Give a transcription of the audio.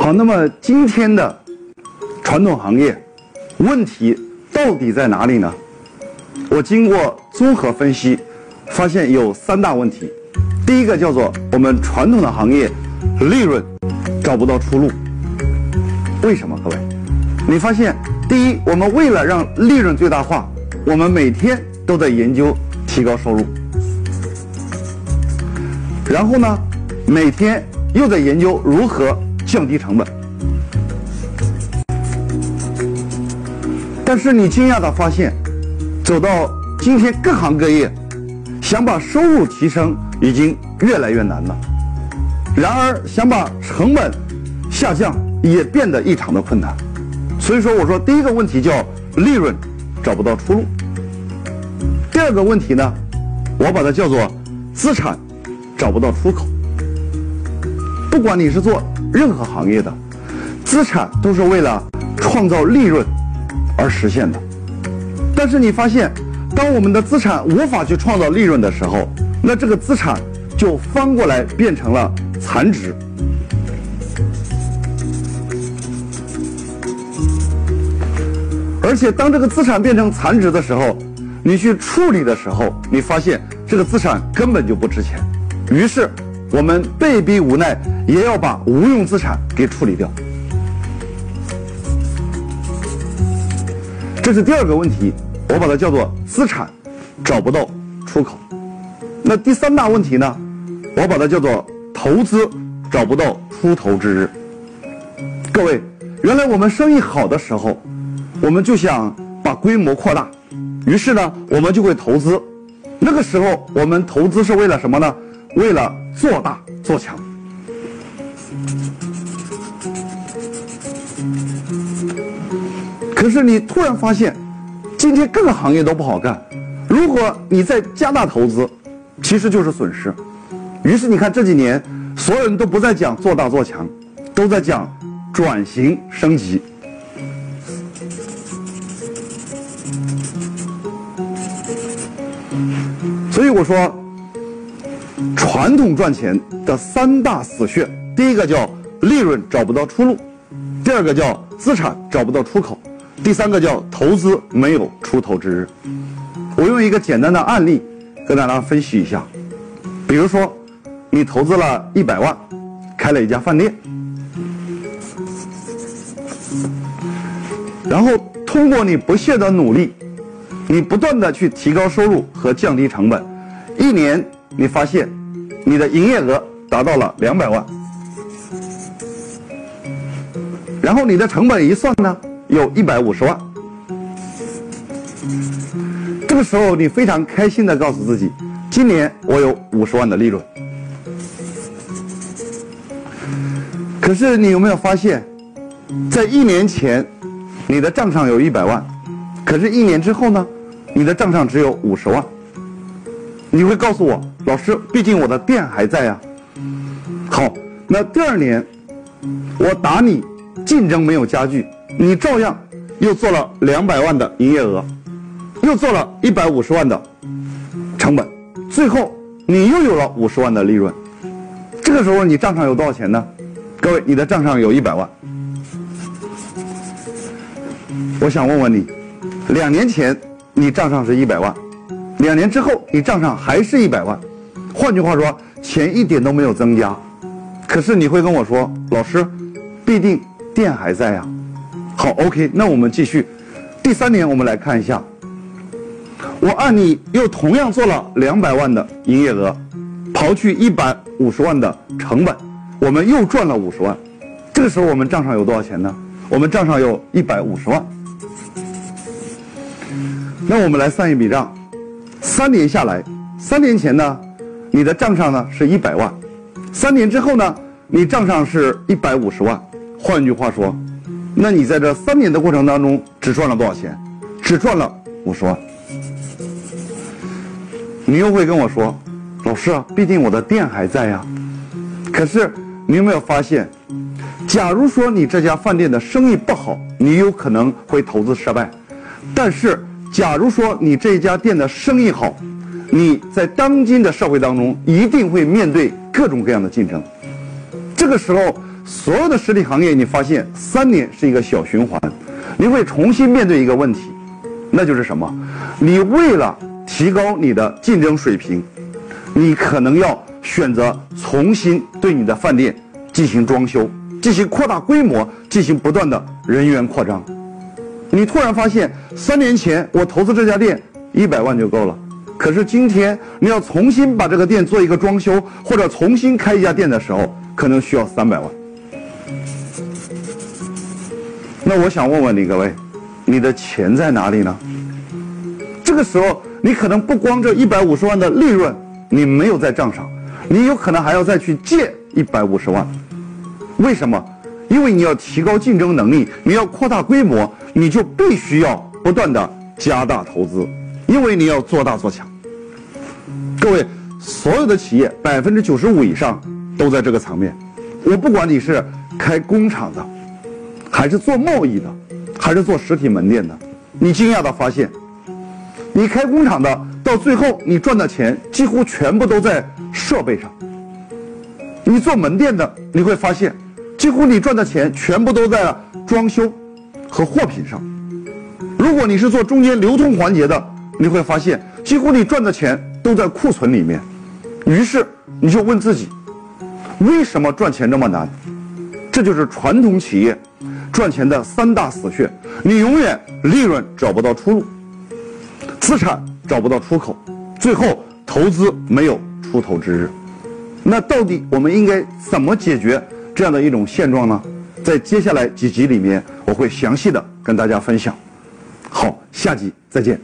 好那么今天的传统行业问题到底在哪里呢？我经过综合分析，发现有三大问题。第一个叫做我们传统的行业利润找不到出路。为什么？各位，你发现，第一，我们为了让利润最大化，我们每天都在研究提高收入，然后呢，每天又在研究如何降低成本。但是你惊讶的发现，走到今天各行各业，想把收入提升已经越来越难了。然而，想把成本下降也变得异常的困难。所以说，我说第一个问题叫利润找不到出路。第二个问题呢，我把它叫做资产找不到出口。不管你是做任何行业的，资产都是为了创造利润而实现的。但是你发现，当我们的资产无法去创造利润的时候，那这个资产就翻过来变成了残值。而且当这个资产变成残值的时候，你去处理的时候，你发现这个资产根本就不值钱。于是我们被逼无奈，也要把无用资产给处理掉。这是第二个问题，我把它叫做资产找不到出口。那第三大问题呢？我把它叫做投资找不到出头之日。各位，原来我们生意好的时候，我们就想把规模扩大，于是呢，我们就会投资。那个时候，我们投资是为了什么呢？为了做大做强。可是你突然发现，今天各个行业都不好干。如果你再加大投资，其实就是损失。于是你看这几年，所有人都不再讲做大做强，都在讲转型升级。所以我说，传统赚钱的三大死穴，第一个叫利润找不到出路，第二个叫资产找不到出口，第三个叫投资没有出头之日。我用一个简单的案例跟大家分析一下，比如说，你投资了一百万，开了一家饭店，然后通过你不懈的努力。你不断的去提高收入和降低成本，一年你发现你的营业额达到了两百万，然后你的成本一算呢，有一百五十万。这个时候你非常开心的告诉自己，今年我有五十万的利润。可是你有没有发现，在一年前，你的账上有一百万，可是，一年之后呢？你的账上只有五十万，你会告诉我，老师，毕竟我的店还在呀。好，那第二年，我打你，竞争没有加剧，你照样又做了两百万的营业额，又做了一百五十万的成本，最后你又有了五十万的利润。这个时候你账上有多少钱呢？各位，你的账上有一百万。我想问问你，两年前。你账上是一百万，两年之后你账上还是一百万，换句话说，钱一点都没有增加。可是你会跟我说，老师，必定店还在呀。好，OK，那我们继续。第三年我们来看一下，我按你又同样做了两百万的营业额，刨去一百五十万的成本，我们又赚了五十万。这个时候我们账上有多少钱呢？我们账上有一百五十万。那我们来算一笔账，三年下来，三年前呢，你的账上呢是一百万，三年之后呢，你账上是一百五十万。换句话说，那你在这三年的过程当中只赚了多少钱？只赚了五十万。你又会跟我说，老师啊，毕竟我的店还在呀。可是你有没有发现，假如说你这家饭店的生意不好，你有可能会投资失败，但是。假如说你这家店的生意好，你在当今的社会当中一定会面对各种各样的竞争。这个时候，所有的实体行业，你发现三年是一个小循环，你会重新面对一个问题，那就是什么？你为了提高你的竞争水平，你可能要选择重新对你的饭店进行装修，进行扩大规模，进行不断的人员扩张。你突然发现，三年前我投资这家店一百万就够了，可是今天你要重新把这个店做一个装修，或者重新开一家店的时候，可能需要三百万。那我想问问你各位，你的钱在哪里呢？这个时候，你可能不光这一百五十万的利润你没有在账上，你有可能还要再去借一百五十万。为什么？因为你要提高竞争能力，你要扩大规模，你就必须要不断的加大投资，因为你要做大做强。各位，所有的企业百分之九十五以上都在这个层面。我不管你是开工厂的。还是做贸易的，还是做实体门店的，你惊讶的发现，你开工厂的到最后你赚的钱几乎全部都在设备上；你做门店的，你会发现，几乎你赚的钱全部都在装修和货品上。如果你是做中间流通环节的，你会发现，几乎你赚的钱都在库存里面。于是你就问自己，为什么赚钱这么难？这就是传统企业。赚钱的三大死穴，你永远利润找不到出路，资产找不到出口，最后投资没有出头之日。那到底我们应该怎么解决这样的一种现状呢？在接下来几集里面，我会详细的跟大家分享。好，下集再见。